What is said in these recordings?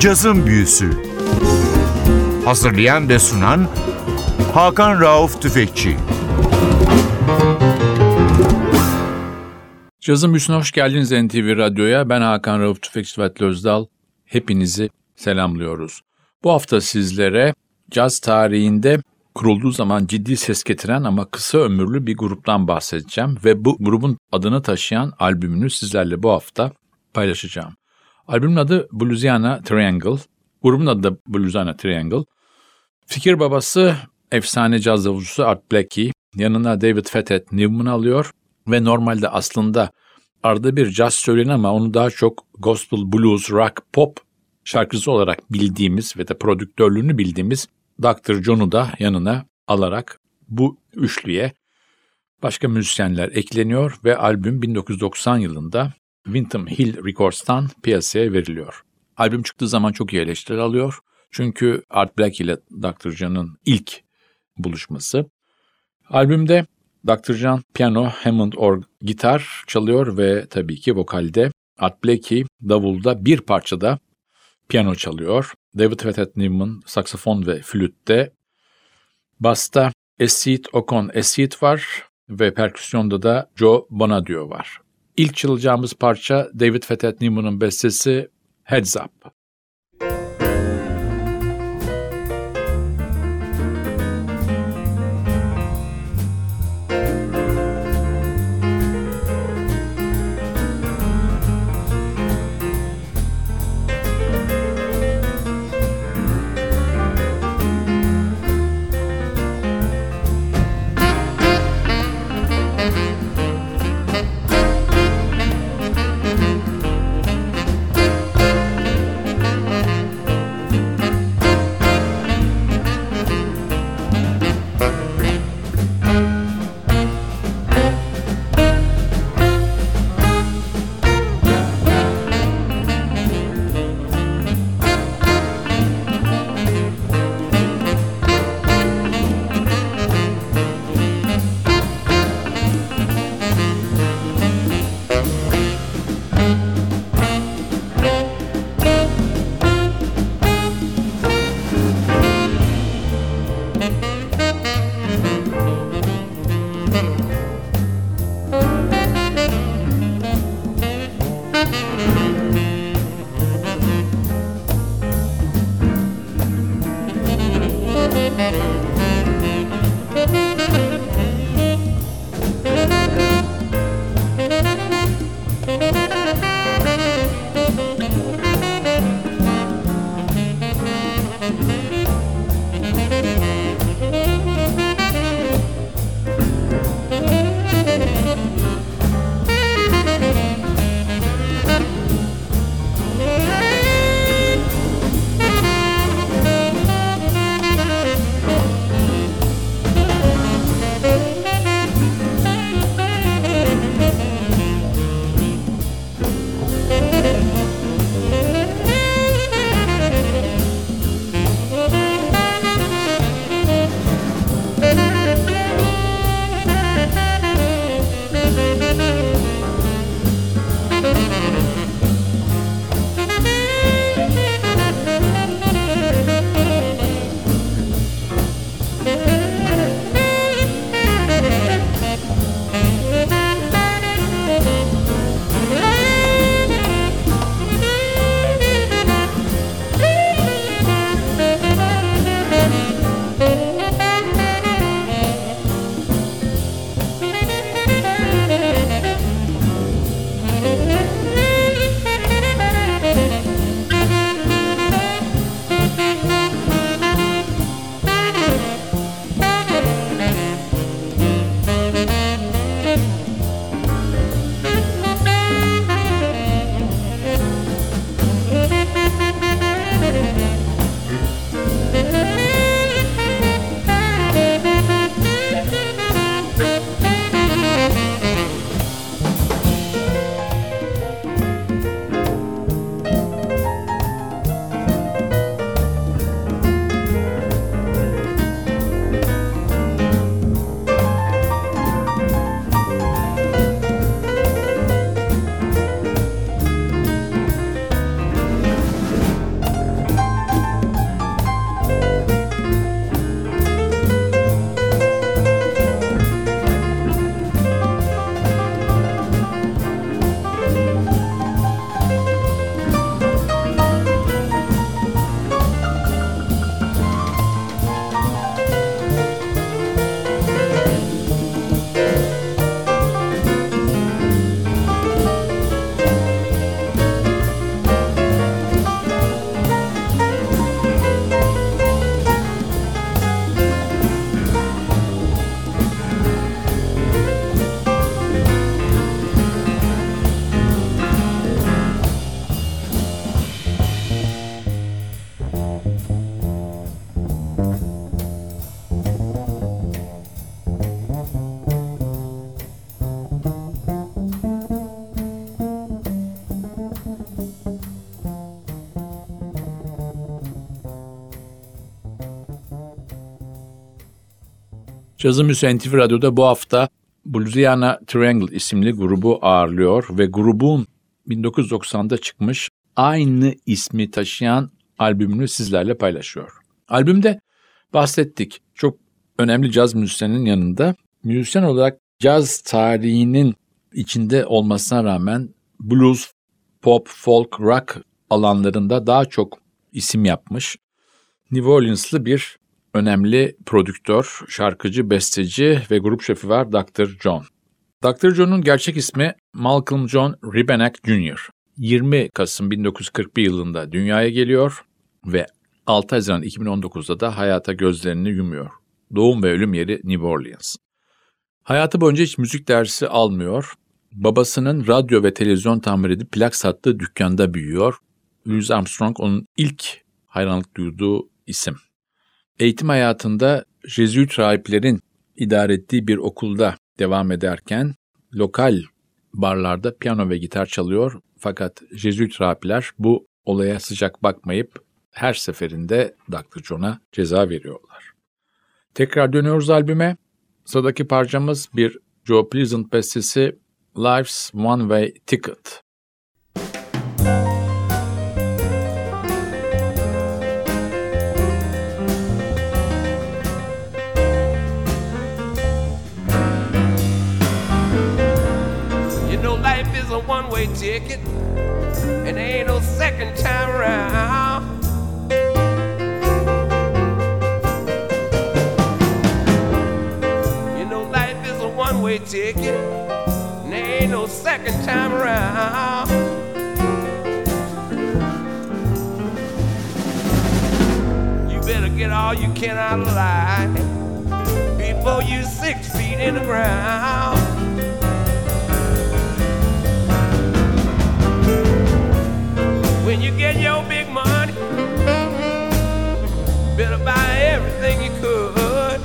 Cazın Büyüsü Hazırlayan ve sunan Hakan Rauf Tüfekçi Cazın Büyüsü'ne hoş geldiniz NTV Radyo'ya. Ben Hakan Rauf Tüfekçi ve Özdal. Hepinizi selamlıyoruz. Bu hafta sizlere caz tarihinde kurulduğu zaman ciddi ses getiren ama kısa ömürlü bir gruptan bahsedeceğim ve bu grubun adını taşıyan albümünü sizlerle bu hafta paylaşacağım. Albümün adı Bluesiana Triangle, grubun adı da Bluesiana Triangle. Fikir babası efsane caz davulcusu Art Blakey, yanına David Fethet Newman alıyor ve normalde aslında arada bir caz söylenir ama onu daha çok gospel, blues, rock, pop şarkıcısı olarak bildiğimiz ve de prodüktörlüğünü bildiğimiz Dr. John'u da yanına alarak bu üçlüye başka müzisyenler ekleniyor ve albüm 1990 yılında Windham Hill Records'tan piyasaya veriliyor. Albüm çıktığı zaman çok iyi eleştiri alıyor. Çünkü Art Black ile Dr. John'ın ilk buluşması. Albümde Dr. John piyano, Hammond org, gitar çalıyor ve tabii ki vokalde Art Blakey davulda bir parçada piyano çalıyor. David Fethet Newman saksafon ve flütte. Basta Esit Okon Esit var ve perküsyonda da Joe Bonadio var. İlk çalacağımız parça David Fethet Newman'ın bestesi Heads Up. Cazı Müse NTV Radyo'da bu hafta Louisiana Triangle isimli grubu ağırlıyor ve grubun 1990'da çıkmış aynı ismi taşıyan albümünü sizlerle paylaşıyor. Albümde bahsettik. Çok önemli caz müzisyeninin yanında müzisyen olarak caz tarihinin içinde olmasına rağmen blues, pop, folk, rock alanlarında daha çok isim yapmış. New Orleans'lı bir önemli prodüktör, şarkıcı, besteci ve grup şefi var Dr. John. Dr. John'un gerçek ismi Malcolm John Ribenack Jr. 20 Kasım 1941 yılında dünyaya geliyor ve 6 Haziran 2019'da da hayata gözlerini yumuyor. Doğum ve ölüm yeri New Orleans. Hayatı boyunca hiç müzik dersi almıyor. Babasının radyo ve televizyon tamir edip plak sattığı dükkanda büyüyor. Louis Armstrong onun ilk hayranlık duyduğu isim. Eğitim hayatında Jesuit rahiplerin idare ettiği bir okulda devam ederken lokal barlarda piyano ve gitar çalıyor fakat Jesuit rahipler bu olaya sıcak bakmayıp her seferinde Dr. John'a ceza veriyorlar. Tekrar dönüyoruz albüme. Sıradaki parçamız bir Joe Pleasant bestesi Life's One Way Ticket. One-way ticket, and ain't no second time around. You know life is a one-way ticket, and ain't no second time around. You better get all you can out of life before you six feet in the ground. When you get your big money, better buy everything you could.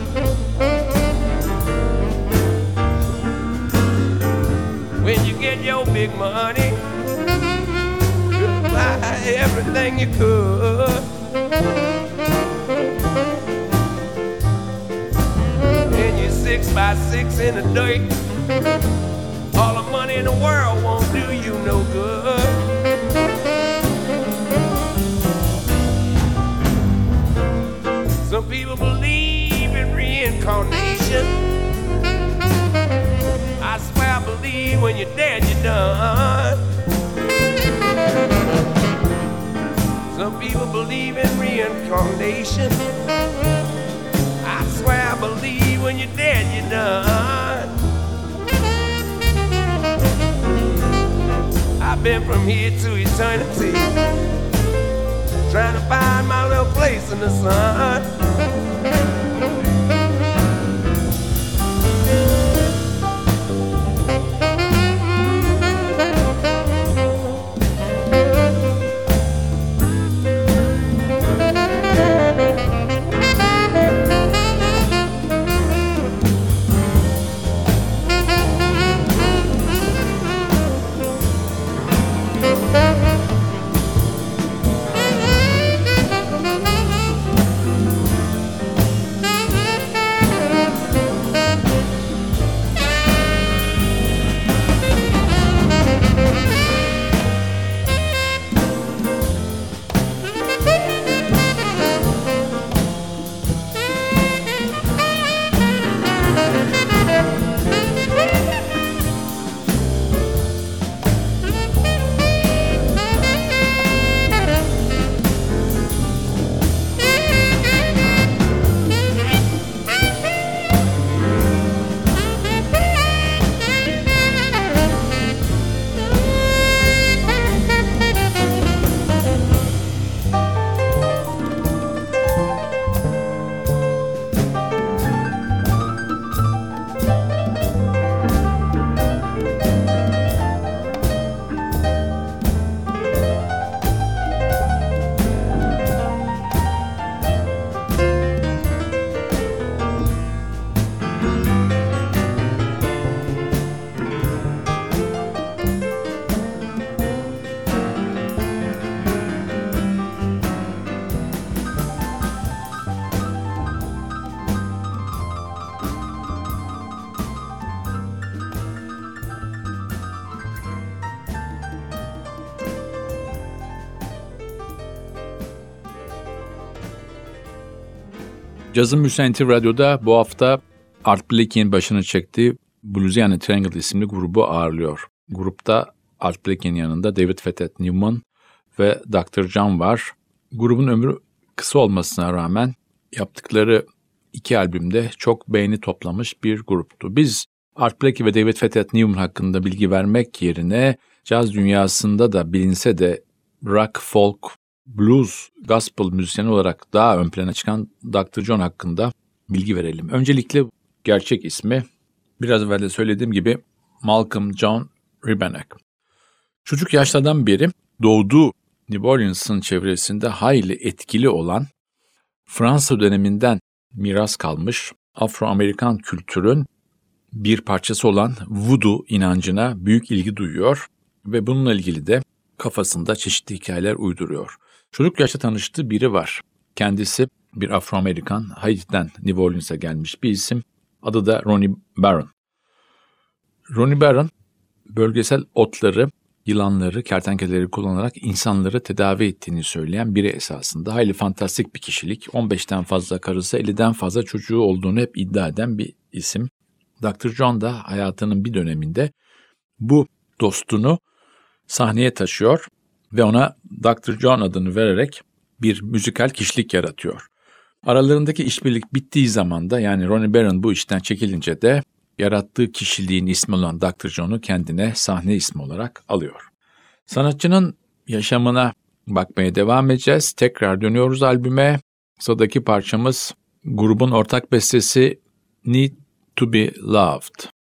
When you get your big money, buy everything you could. And you're six by six in the dirt. All the money in the world won't do you no good. Believe in reincarnation. I swear I believe when you're dead, you're done. Some people believe in reincarnation. I swear I believe when you're dead, you're done. I've been from here to eternity trying to find my little place in the sun. Cazın Müsenti Radyo'da bu hafta Art Blakey'in başını çektiği Bluesiana Triangle isimli grubu ağırlıyor. Grupta Art Blakey'in yanında David Fethet Newman ve Dr. John var. Grubun ömrü kısa olmasına rağmen yaptıkları iki albümde çok beğeni toplamış bir gruptu. Biz Art Blakey ve David Fethet Newman hakkında bilgi vermek yerine caz dünyasında da bilinse de rock, folk, blues, gospel müzisyeni olarak daha ön plana çıkan Dr. John hakkında bilgi verelim. Öncelikle gerçek ismi biraz evvel de söylediğim gibi Malcolm John Ribenack. Çocuk yaşlardan beri doğduğu New Orleans'ın çevresinde hayli etkili olan Fransa döneminden miras kalmış Afro-Amerikan kültürün bir parçası olan voodoo inancına büyük ilgi duyuyor ve bununla ilgili de kafasında çeşitli hikayeler uyduruyor. Çocuk yaşta tanıştığı biri var. Kendisi bir Afro-Amerikan, Haiti'den New Orleans'a gelmiş bir isim. Adı da Ronnie Barron. Ronnie Barron bölgesel otları, yılanları, kertenkeleleri kullanarak insanları tedavi ettiğini söyleyen biri esasında. Hayli fantastik bir kişilik. 15'ten fazla karısı, 50'den fazla çocuğu olduğunu hep iddia eden bir isim. Dr. John da hayatının bir döneminde bu dostunu sahneye taşıyor ve ona Dr. John adını vererek bir müzikal kişilik yaratıyor. Aralarındaki işbirlik bittiği zaman da yani Ronnie Barron bu işten çekilince de yarattığı kişiliğin ismi olan Dr. John'u kendine sahne ismi olarak alıyor. Sanatçının yaşamına bakmaya devam edeceğiz. Tekrar dönüyoruz albüme. Sıradaki parçamız grubun ortak bestesi Need to be Loved.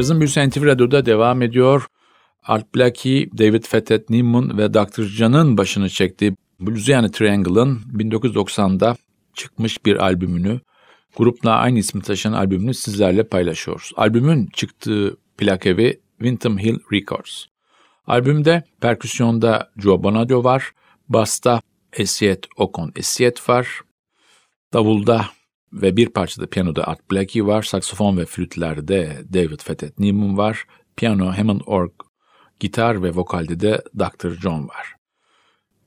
Cazın Büyüsü NTV Radyo'da devam ediyor. Art Blakey, David Fethet Newman ve Dr. John'ın başını çektiği Bluesiana Triangle'ın 1990'da çıkmış bir albümünü, grupla aynı ismi taşıyan albümünü sizlerle paylaşıyoruz. Albümün çıktığı plak evi Windham Hill Records. Albümde perküsyonda Joe Bonadio var, basta Esiet Okon Esiet var, davulda ve bir parçada piyanoda Art Blakey var, saksofon ve flütlerde David Fethet Newman var, piyano, Hammond org, gitar ve vokalde de Dr. John var.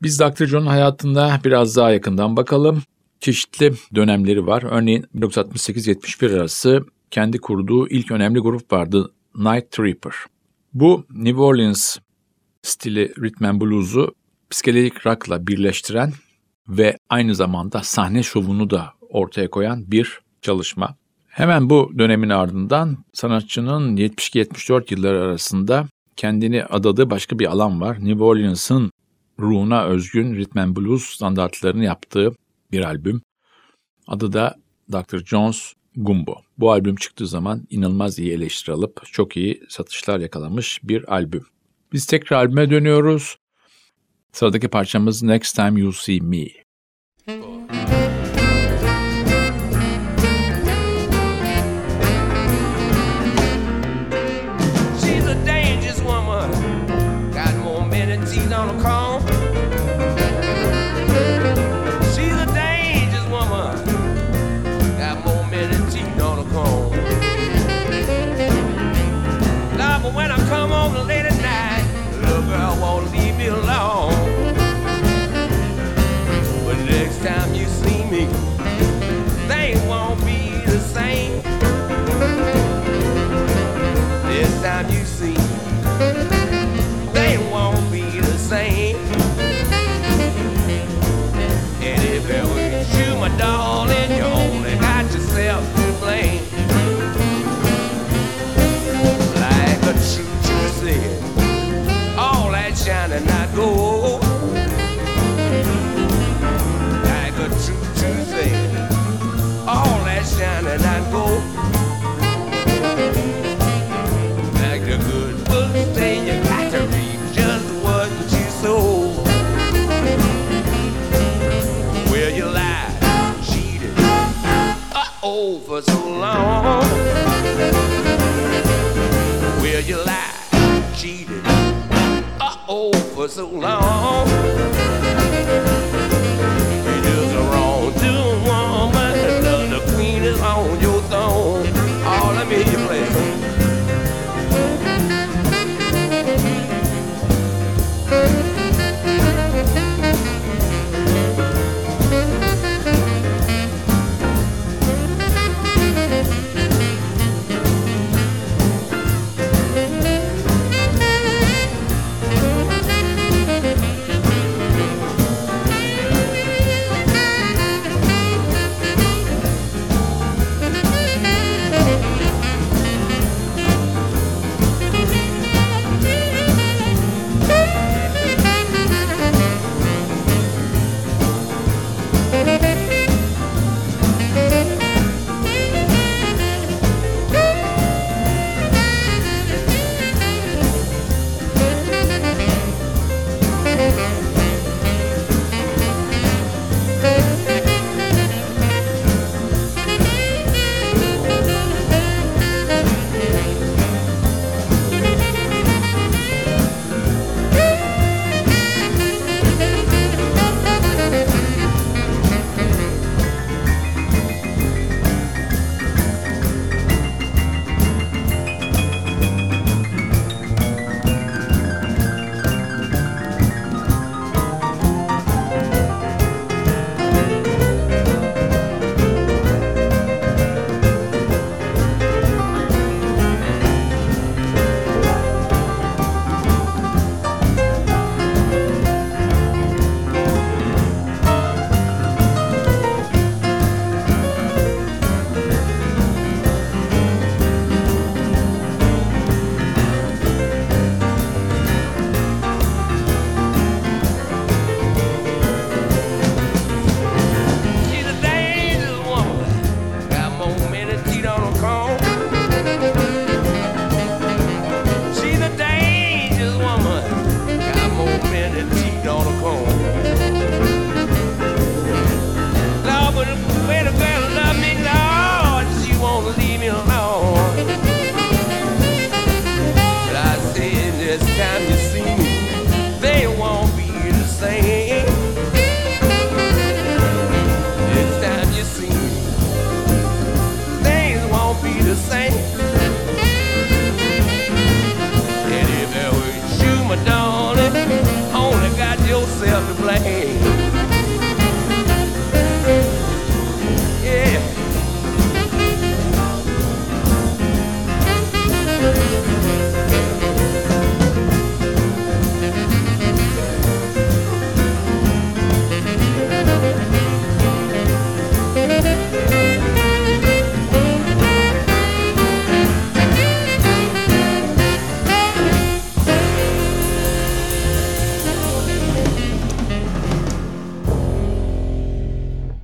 Biz Dr. John'un hayatında biraz daha yakından bakalım. Çeşitli dönemleri var. Örneğin 1968-71 arası kendi kurduğu ilk önemli grup vardı Night Tripper. Bu New Orleans stili rhythm and blues'u psikedelik rock'la birleştiren ve aynı zamanda sahne şovunu da ortaya koyan bir çalışma. Hemen bu dönemin ardından sanatçının 72-74 yılları arasında kendini adadığı başka bir alan var. New Orleans'ın ruhuna özgün rhythm and blues standartlarını yaptığı bir albüm. Adı da Dr. Jones Gumbo. Bu albüm çıktığı zaman inanılmaz iyi eleştiri alıp çok iyi satışlar yakalamış bir albüm. Biz tekrar albüme dönüyoruz. Sıradaki parçamız Next Time You See Me. on. Will you lie? Cheated. Uh oh, for so long.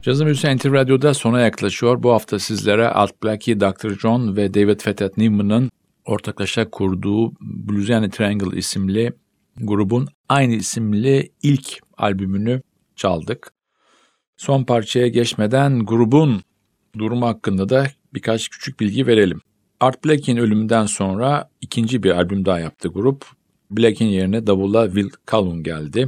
Cazım Hüseyin NTV Radyo'da sona yaklaşıyor. Bu hafta sizlere Art Blakey, Dr. John ve David Fethet Newman'ın ortaklaşa kurduğu Bluesiana Triangle isimli grubun aynı isimli ilk albümünü çaldık. Son parçaya geçmeden grubun durumu hakkında da birkaç küçük bilgi verelim. Art Blakey'in ölümünden sonra ikinci bir albüm daha yaptı grup. Blakey'in yerine davulla Will Calhoun geldi.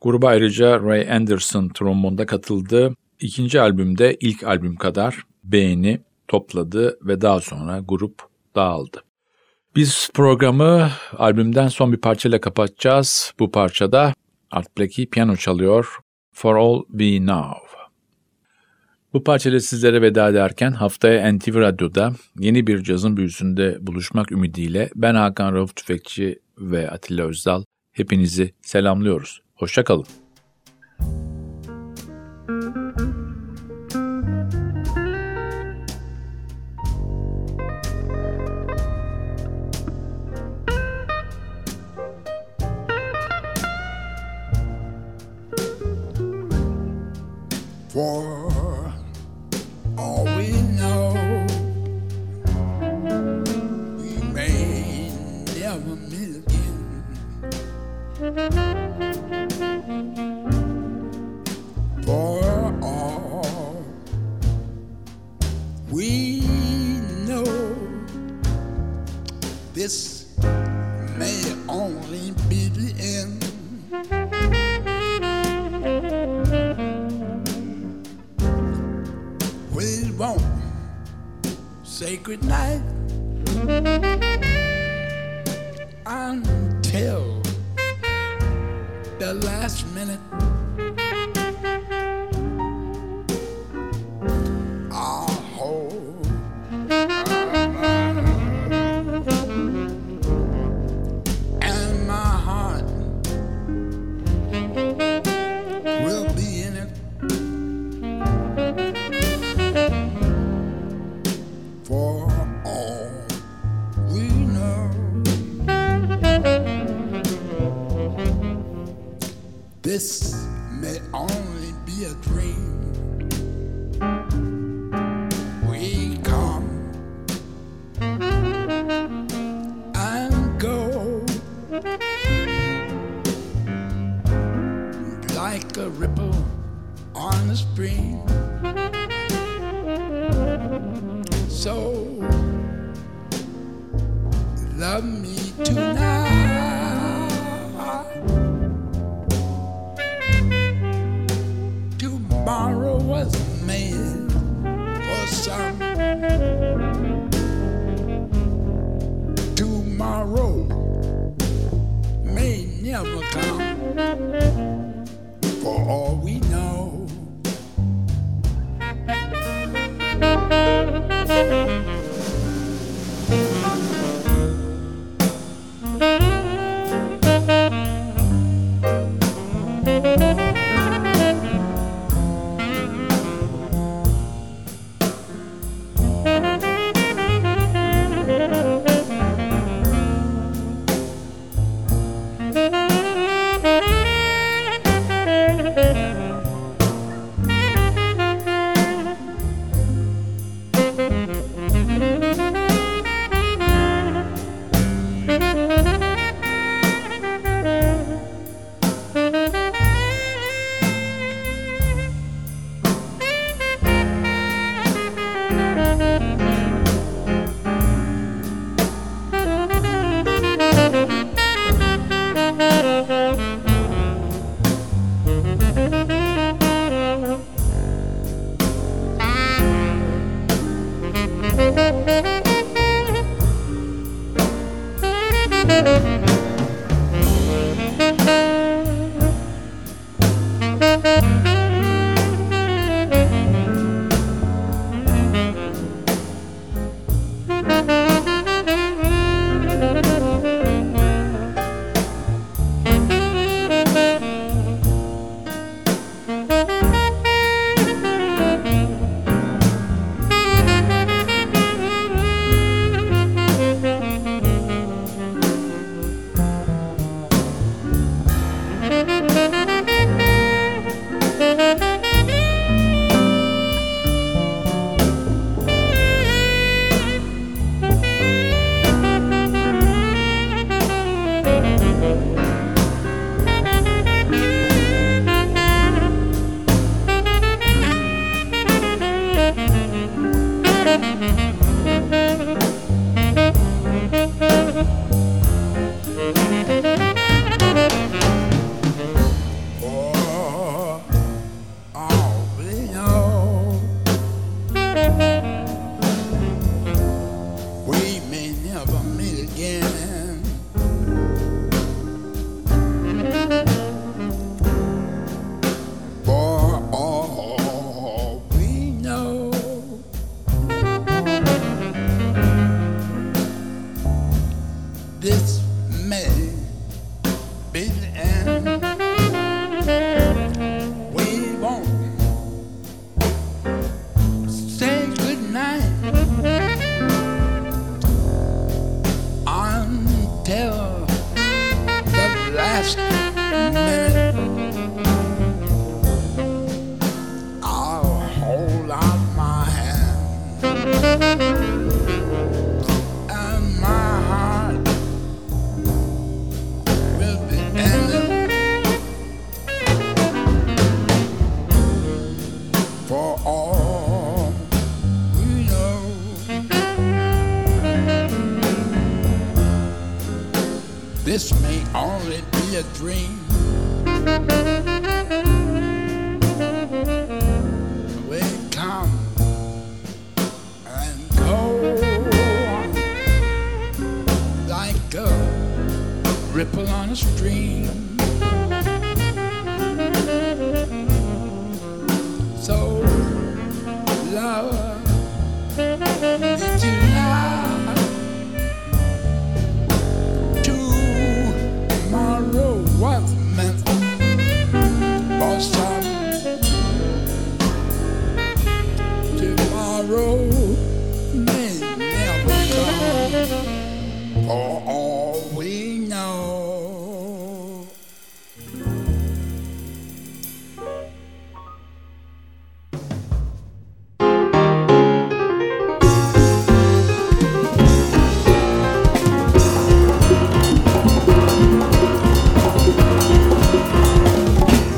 Gruba ayrıca Ray Anderson trombonda katıldı. İkinci albümde ilk albüm kadar beğeni topladı ve daha sonra grup dağıldı. Biz programı albümden son bir parçayla kapatacağız. Bu parçada Art Blakey piyano çalıyor. For All We Know. Bu parçayla sizlere veda ederken haftaya NTV Radyo'da yeni bir cazın büyüsünde buluşmak ümidiyle ben Hakan Rauf Tüfekçi ve Atilla Özdal hepinizi selamlıyoruz. Hoşçakalın. For This may only be a dream.